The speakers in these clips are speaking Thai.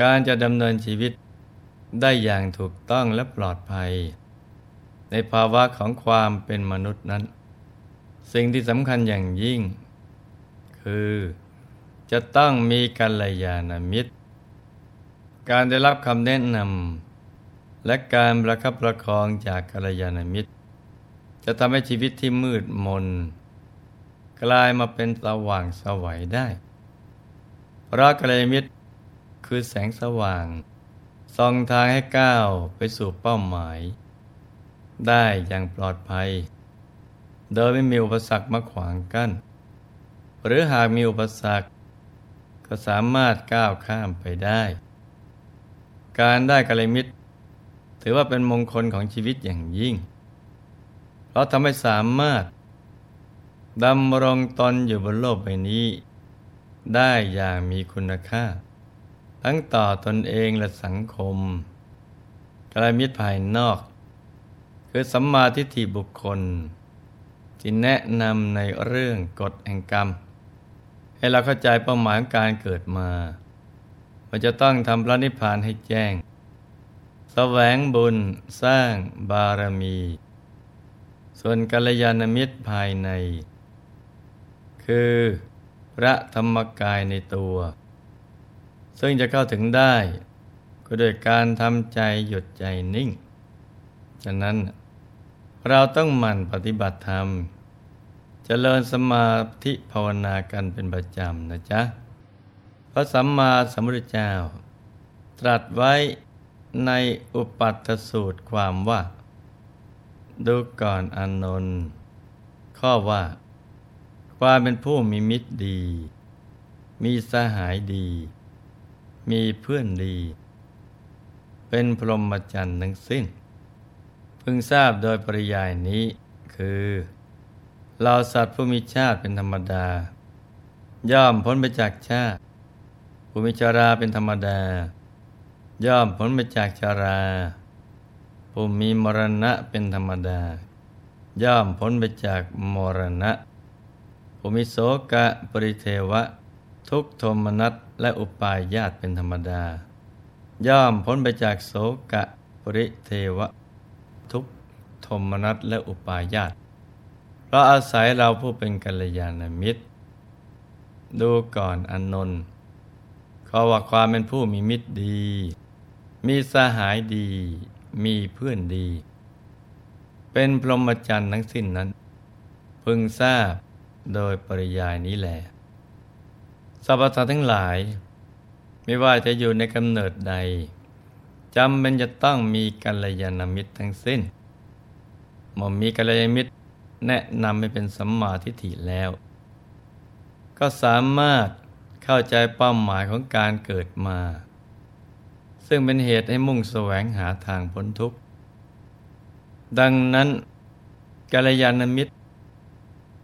การจะดำเนินชีวิตได้อย่างถูกต้องและปลอดภัย ในภาวะของความเป็นมนุษย์นั้น สิ่งที่สำคัญอย่างยิ่ง คือจะต้องมีกัลยาณมิตร การได้รับคำแนะนำและการประคับประคองจากกัลยาณมิตร จะทำให้ชีวิตที่มืดมน กลายมาเป็นสว่างสวัยได้เพราะกัลยาณมิตร คือแสงสว่างส่องทางให้ก้าวไปสู่เป้าหมาย ได้อย่างปลอดภัย โดยไม่มีอุปสรรคมาขวางกัน้น หรือหากมีอุปสรรค ก็สามารถก้าวข้ามไปได้ การได้กัลยมิตร ถือว่าเป็นมงคลของชีวิตอย่างยิ่ง เพราะทำให้สามารถดำรงตนอยู่บนโลกใบนี้ ได้อย่างมีคุณค่า ทั้งต่อตนเองและสังคมกลายมิตรภายนอก คือสัมมาทิฏฐิบุคคลที่แนะนำในเรื่องกฎแห่งกรรม ให้เราเข้าใจเป้าหมายของการเกิดมาว่าจะต้องทำพระนิพพานให้แจ้งแสวงบุญสร้างบารมี ส่วนกัลยาณมิตรภายใน คือพระธรรมกายในตัว ซึ่งจะเข้าถึงได้ ก็โดยการทำใจหยุดใจนิ่งฉะนั้นเราต้องหมั่นปฏิบัติธรรมจเจริญสมาธิภาวนากันเป็นประจำนะจ๊ะ พระสัมมาสัมพุทธเจ้า ตรัสไว้ในอุปัตสูตรความว่า ดูก่อนอนนท์ข้อว่า ความเป็นผู้มีมิตรดี มีสหายดี มีเพื่อนดี เป็นพรหมจรรย์ทั้งสิ้น พึงทราบโดยปริยายนี้คือ เราสัตว์ผู้มีชาติเป็นธรรมดา ย่อมพ้นไปจากชาติ ผู้มีชาราเป็นธรรมดา ย่อมพ้นไปจากชารา ผู้มีมรณะเป็นธรรมดา ย่อมพ้นไปจากมรณะผู้มีโสกะปริเทวะ ทุกโทมนัสและอุปายาตเป็นธรรมดา ย่อมพ้นไปจากโสกะปริเทวะ ทุกโทมนัสและอุปายาตเพราะอาศัยเราผู้เป็นกัลยาณมิตร ดูก่อนอนนนท์ขอว่าความเป็นผู้มีมิตรดี มีสหายดี มีเพื่อนดี เป็นพรหมจรรย์ทั้งสิ้นนั้น พึงทราบโดยปริยายนี้แหละ สรรพสัตว์ทั้งหลาย ไม่ว่าจะอยู่ในกำเนิดใดจำเป็นจะต้องมีกัลยาณมิตรทั้งสิ้นเมื่อมีกัลยาณมิตรแนะนำให้เป็นสัมมาทิฏฐิแล้ว ก็สามารถเข้าใจเป้าหมายของการเกิดมา ซึ่งเป็นเหตุให้มุ่งแสวงหาทางพ้นทุกข์ ดังนั้นกัลยาณมิตร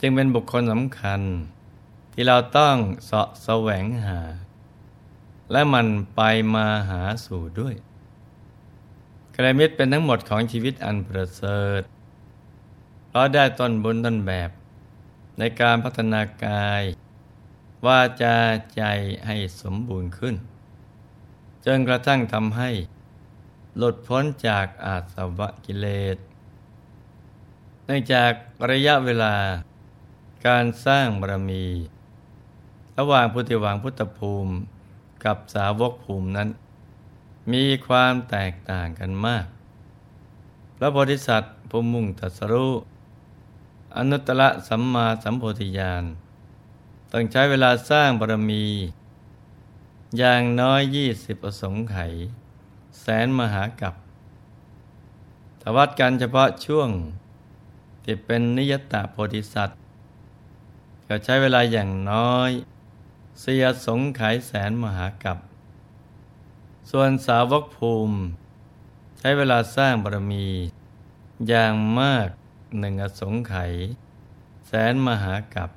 จึงเป็นบุคคลสำคัญ ที่เราต้องเสาะแสวงหา และมันไปมาหาสู่ด้วยกระมิตรเป็นทั้งหมดของชีวิตอันประเสริฐเพราะได้ต้นบุญต้นแบบ ในการพัฒนากายว่าจะใจให้สมบูรณ์ขึ้น จนกระทั่งทำให้ หลุดพ้นจากอาสวะกิเลสเนื่องจากระยะเวลาการสร้างบารมี ระหว่างพุทธิวังพุทธภูมิกับสาวกภูมินั้น มีความแตกต่างกันมาก พระโพธิสัตว์ผู้มุ่งตัสรู้อนุตตรสัมมาสัมโพธิญาณต้องใช้เวลาสร้างบารมี อย่างน้อยยี่สิบอสงไขยแสนมหากับทวัดกันเฉพาะช่วงที่เป็นนิยตาโพธิสัตว์ก็ใช้เวลาอย่างน้อย เสียสงไขยแสนมหากับ ส่วนสาวกภูมิ ใช้เวลาสร้างบารมี อย่างมากหนึ่งอสงไขยแสนมหากับ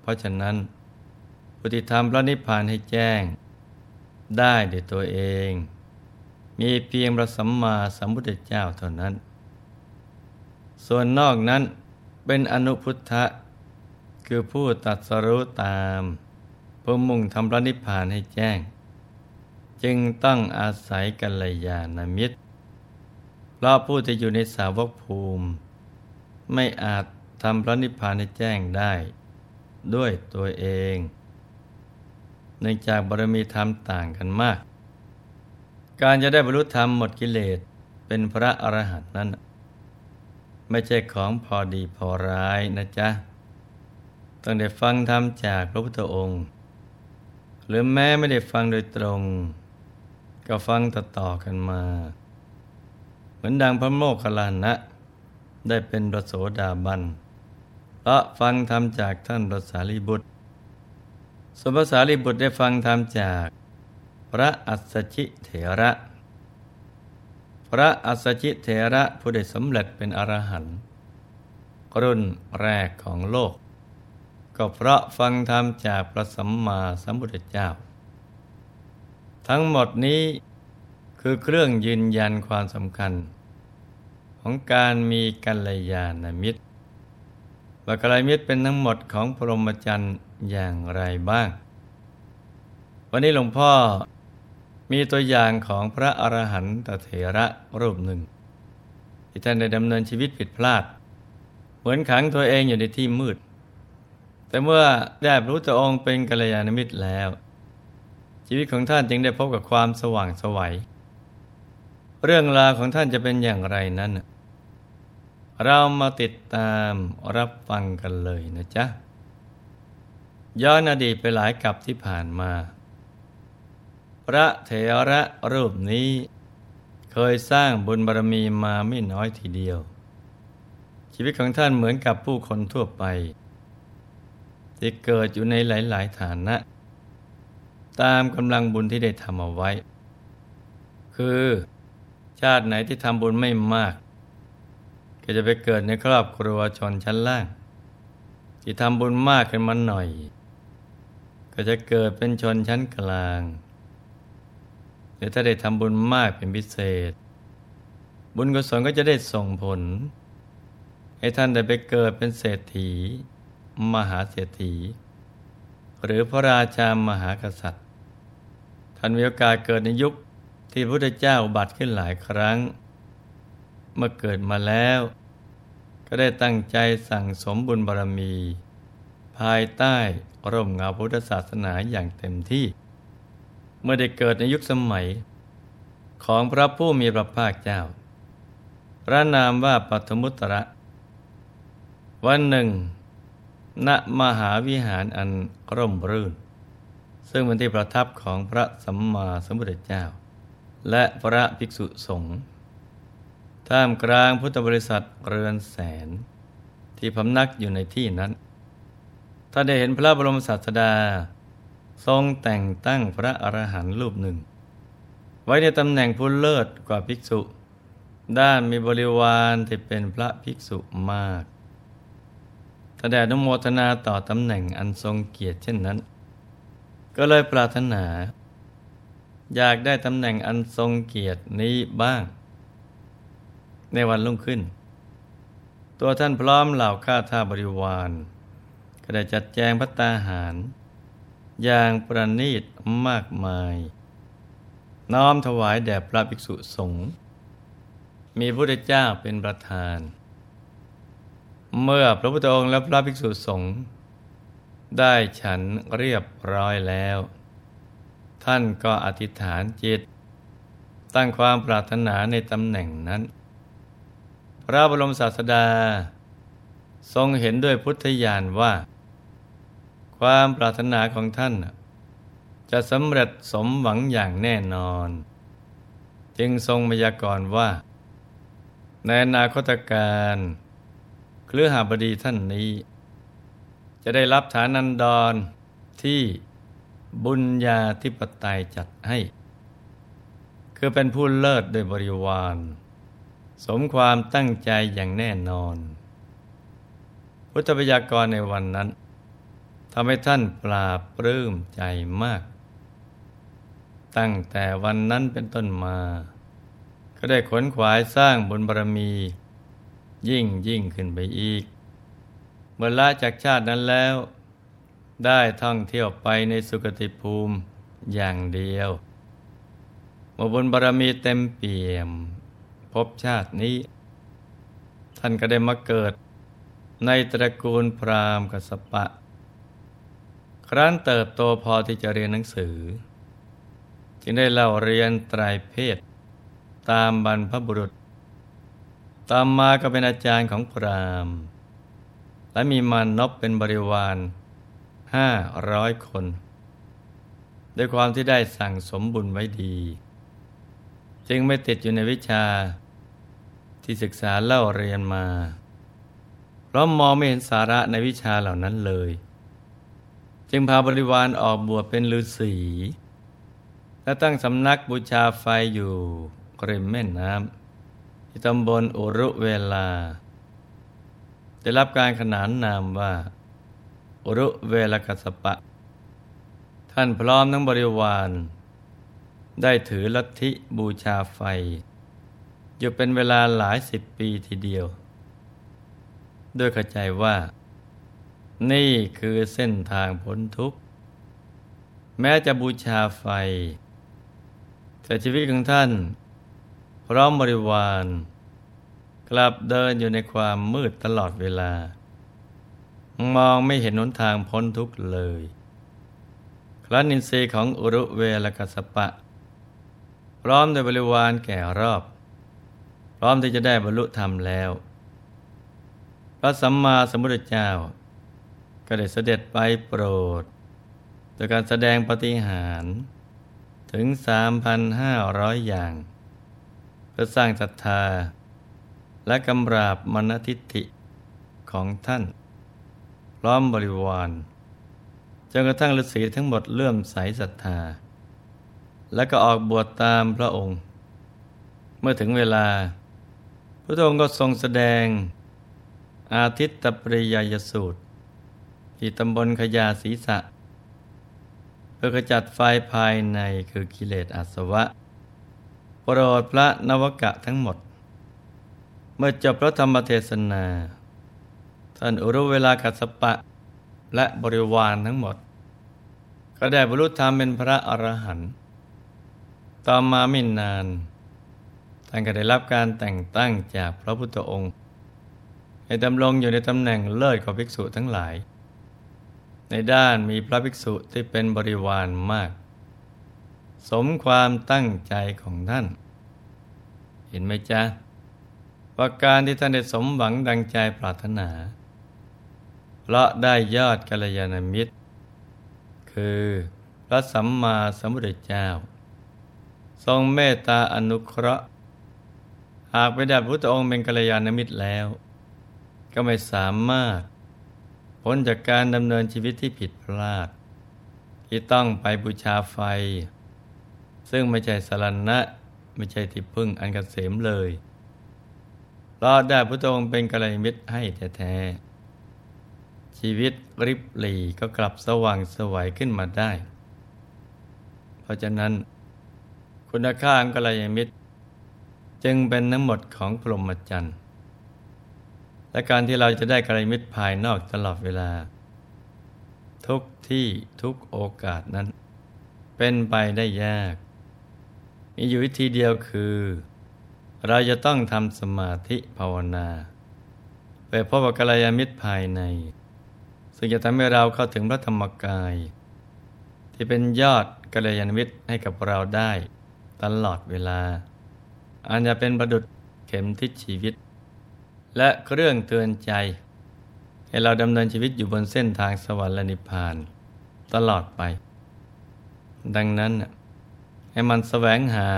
เพราะฉะนั้นพุทธิธรรมพระนิพพานให้แจ้ง ได้ด้วยตัวเอง มีเพียงพระสัมมาสัมพุทธเจ้าเท่านั้น ส่วนนอกนั้นเป็นอนุพุทธะ คือผู้ตัดสรู้ตาม เพื่อมุ่งทำพระนิพพานให้แจ้ง จึงต้องอาศัยกัลยาณมิตรเพราะผู้ที่อยู่ในสาวกภูมิ ไม่อาจทำพระนิพพานให้แจ้งได้ ด้วยตัวเองเนื่องจากบารมีธรรมต่างกันมาก การจะได้บรรลุธรรมหมดกิเลสเป็นพระอรหันต์นั้น ไม่ใช่ของพอดีพอร้ายนะจ๊ะ ต้องได้ฟังธรรมจากพระพุทธองค์ หรือแม้ไม่ได้ฟังโดยตรง ก็ฟังต่อๆกันมา เหมือนดังพระโมคคัลลานะ ได้เป็นพระโสดาบันเพราะฟังธรรมจากท่านพระสารีบุตรสมภาสารีบุตรได้ฟังธรรมจากพระอัสสชิเถระ พระอัสสชิเถระผู้ได้สำเร็จเป็นอรหันต์รุ่นแรกของโลก ก็เพราะฟังธรรมจากพระสัมมาสัมพุทธเจ้า ทั้งหมดนี้คือเครื่องยืนยันความสำคัญ ของการมีกัลยาณมิตรว่ากัลยาณมิตรเป็นทั้งหมดของพรหมจรรย์อย่างไรบ้าง วันนี้หลวงพ่อมีตัวอย่างของพระอรหันตเถระรูปหนึ่ง ที่ท่านได้ดำเนินชีวิตผิดพลาด เหมือนขังตัวเองอยู่ในที่มืด แต่เมื่อได้ระพุทธองค์เป็นกัลยาณมิตรแล้ว ชีวิตของท่านจึงได้พบกับความสว่างสวัย เรื่องราวของท่านจะเป็นอย่างไรนั้น เรามาติดตามรับฟังกันเลยนะจ๊ะ ย้อนอดีตไปหลายกับที่ผ่านมา พระเถระรูปนี้เคยสร้างบุญบารมีมาไม่น้อยทีเดียว ชีวิตของท่านเหมือนกับผู้คนทั่วไป ที่เกิดอยู่ในหลาย ๆ ฐานะ ตามกำลังบุญที่ได้ทำเอาไว้ คือชาติไหนที่ทำบุญไม่มาก ก็จะไปเกิดในครอบครัวชนชั้นล่าง ที่ทำบุญมากขึ้นมาหน่อย ก็จะเกิดเป็นชนชั้นกลาง หรือถ้าได้ทำบุญมากเป็นพิเศษ บุญกุศลก็จะได้ส่งผล ให้ท่านได้ไปเกิดเป็นเศรษฐี มหาเศรษฐี หรือพระราชามหากษัตริย์ ท่านมีโอกาสเกิดในยุคที่พระพุทธเจ้าบัตรขึ้นหลายครั้ง เมื่อเกิดมาแล้ว ก็ได้ตั้งใจสั่งสมบุญบารมี ภายใต้ร่มเงาพุทธศาสนาอย่างเต็มที่ เมื่อได้เกิดในยุคสมัย ของพระผู้มีพระภาคเจ้า พระนามว่าปัทมุตระ วันหนึ่ง ณมหาวิหารอันร่มรื่น ซึ่งเป็นที่ประทับของพระสัมมาสัมพุทธเจ้า และพระภิกษุสงฆ์ท่ามกลางพุทธบริษัทเรือนแสน ที่พำนักอยู่ในที่นั้นถ้าได้เห็นพระบรมศาสดา ทรงแต่งตั้งพระอรหันต์รูปหนึ่ง ไว้ในตำแหน่งผู้เลิศกว่าภิกษุ ด้านมีบริวารที่เป็นพระภิกษุมาก ถ้าแด่นโมทนาต่อตำแหน่งอันทรงเกียรติเช่นนั้น ก็เลยปรารถนา อยากได้ตำแหน่งอันทรงเกียรตินี้บ้าง ในวันรุ่งขึ้น ตัวท่านพร้อมเหล่าข้าทาบริวาร ก็ได้จัดแจงพัตตาหาร อย่างประณีตมากมาย น้อมถวายแด่พระภิกษุสงฆ์มีพระพุทธเจ้าเป็นประธาน เมื่อพระพุทธองค์และพระภิกษุสงฆ์ได้ฉันเรียบร้อยแล้ว ท่านก็อธิษฐานจิต ตั้งความปรารถนาในตำแหน่งนั้น พระบรมศาสดา ทรงเห็นด้วยพุทธญาณว่า ความปรารถนาของท่าน จะสำเร็จสมหวังอย่างแน่นอน จึงทรงมยากรว่า ในอนาคตการ เครือหาบดีท่านนี้ จะได้รับฐานันดรที่บุญญาธิปไตยจัดให้ คือเป็นผู้เลิศโดยบริวาร สมความตั้งใจอย่างแน่นอน พุทธพยากรในวันนั้นทำให้ท่านปราบปลื้มใจมาก ตั้งแต่วันนั้นเป็นต้นมา ก็ได้ขนขวายสร้างบุญบารมี ยิ่งยิ่งขึ้นไปอีก เมื่อละจากชาตินั้นแล้ว ได้ท่องเที่ยวไปในสุคติภูมิอย่างเดียวมื่อบุญบารมีเต็มเปี่ยม พบชาตินี้ ท่านก็ได้มาเกิด ในตระกูลพราหมณ์กสปะ ครั้นเติบโตพอที่จะเรียนหนังสือ จึงได้เล่าเรียนไตรเพศ ตามบรรพบุรุษ ตามมาก็เป็นอาจารย์ของพราหมณ์ และมีมานพเป็นบริวารห้าร้อยคน ด้วยความที่ได้สั่งสมบุญไว้ดี จึงไม่ติดอยู่ในวิชาที่ศึกษาเล่าเรียนมาเพราะมองไม่เห็นสาระในวิชาเหล่านั้นเลย จึงพาบริวารออกบวชเป็นฤาษีและตั้งสำนักบูชาไฟอยู่ริมแม่น้ำ ที่ตำบลอุรุเวลา ได้รับการขนานนามว่า อุรุเวลกัสปะ ท่านพร้อมทั้งบริวาร ได้ถือลัทธิบูชาไฟ อยู่เป็นเวลาหลายสิบปีทีเดียว ด้วยเข้าใจว่า นี่คือเส้นทางพ้นทุกข์ แม้จะบูชาไฟ แต่ชีวิตของท่าน พร้อมบริวาร กลับเดินอยู่ในความมืดตลอดเวลา มองไม่เห็นหนทางพ้นทุกข์เลย ครั้นอินทรีย์ของอุรุเวลกัสปะ พร้อมโดยบริวารแก่รอบ พร้อมที่จะได้บรรลุธรรมแล้ว พระสัมมาสัมพุทธเจ้า ก็ได้เสด็จไปโปรดโดยการแสดงปฏิหารถึง 3,500 อย่าง เพื่อสร้างศรัทธา และกำราบมณทิฐิของท่านพร้อมบริวารจนกระทั่งฤาษีทั้งหมดเลื่อมใสศรัทธา และก็ออกบวชตามพระองค์ เมื่อถึงเวลา พระองค์ก็ทรงแสดง อาทิตตปริยยสูตร ที่ตำบลขยาศีสะเพื่อขจัดไฟภายในคือกิเลสอาสวะ โปรดพระนวกะทั้งหมด เมื่อจบพระธรรมเทศนา ท่านอุรุเวลากัสปะและบริวารทั้งหมด ก็ได้บรรลุธรรมเป็นพระอรหันต์ต่อมาไม่นาน ท่านก็ได้รับการแต่งตั้งจากพระพุทธองค์ให้ดำรงอยู่ในตำแหน่งเลิศของภิกษุทั้งหลาย ในด้านมีพระภิกษุที่เป็นบริวารมาก สมความตั้งใจของท่าน เห็นไหมจ๊ะว่าการที่ท่านได้สมหวังดังใจปรารถนาเพราะได้ยอดกัลยาณมิตร คือพระสัมมาสัมพุทธเจ้า ทรงเมตตาอนุเคราะห์ หากไปได้พระพุทธองค์เป็นกัลยาณมิตรแล้ว ก็ไม่สามารถพ้นจากการดำเนินชีวิตที่ผิดพลาด ที่ต้องไปบูชาไฟ ซึ่งไม่ใช่สารณะไม่ใช่ที่พึ่งอันกเกษมเลย รอดได้พระองค์เป็นกัลยาณมิตรให้แท้ๆชีวิตริบหลีก็กลับสว่างสวัยขึ้นมาได้ เพราะฉะนั้น คุณค่าของกัลยาณมิตร จึงเป็นทั้งหมดของพรหมจรรย์และการที่เราจะได้กระมิตรภายนอกตลอดเวลา ทุกที่ทุกโอกาสนั้น เป็นไปได้ยาก มีอยู่วิธีเดียวคือ เราจะต้องทำสมาธิภาวนา ไปพบกัลยาณมิตรภายใน ซึ่งจะทำให้เราเข้าถึงพระธรรมกาย ที่เป็นยอดกัลยาณมิตรให้กับเราได้ตลอดเวลา อันจะเป็นประดุดเข็มทิศชีวิต และเครื่องเตือนใจ ให้เราดำเนินชีวิตอยู่บนเส้นทางสวรรค์และนิพพาน ตลอดไป ดังนั้น ให้มันแสวงหา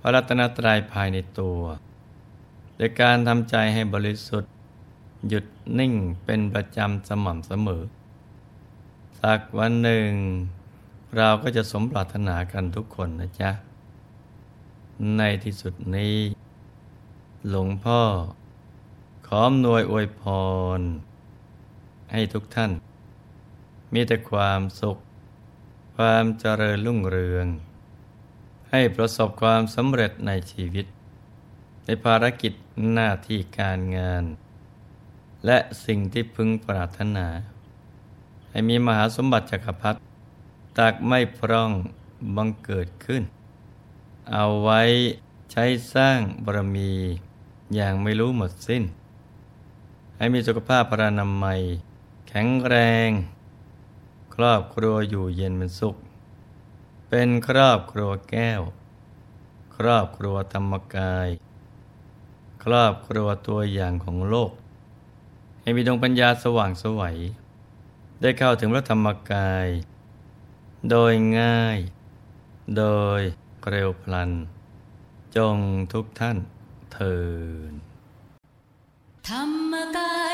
พระรัตนตรัยภายในตัวโดยการทำใจให้บริสุทธิ์ หยุดนิ่งเป็นประจำสม่ำเสมอ สักวันหนึ่ง เราก็จะสมปรารถนากันทุกคนนะจ๊ะ ในที่สุดนี้ หลวงพ่อ ขออำนวยอวยพร ให้ทุกท่าน มีแต่ความสุข ความเจริญรุ่งเรือง ให้ประสบความสำเร็จในชีวิต ในภารกิจหน้าที่การงาน และสิ่งที่พึงปรารถนา ให้มีมหาสมบัติจักรพรรดิตากไม่พร่องบังเกิดขึ้น เอาไว้ใช้สร้างบารมีอย่างไม่รู้หมดสิ้น ให้มีสุขภาพพรานามัย แข็งแรง ครอบครัวอยู่เย็นเป็นสุข เป็นครอบครัวแก้ว ครอบครัวธรรมกาย ครอบครัวตัวอย่างของโลก ให้มีดวงปัญญาสว่างสวัย ได้เข้าถึงพระธรรมกาย โดยง่าย โดยเร็วพลัน จงทุกท่านเทินธรรมกาย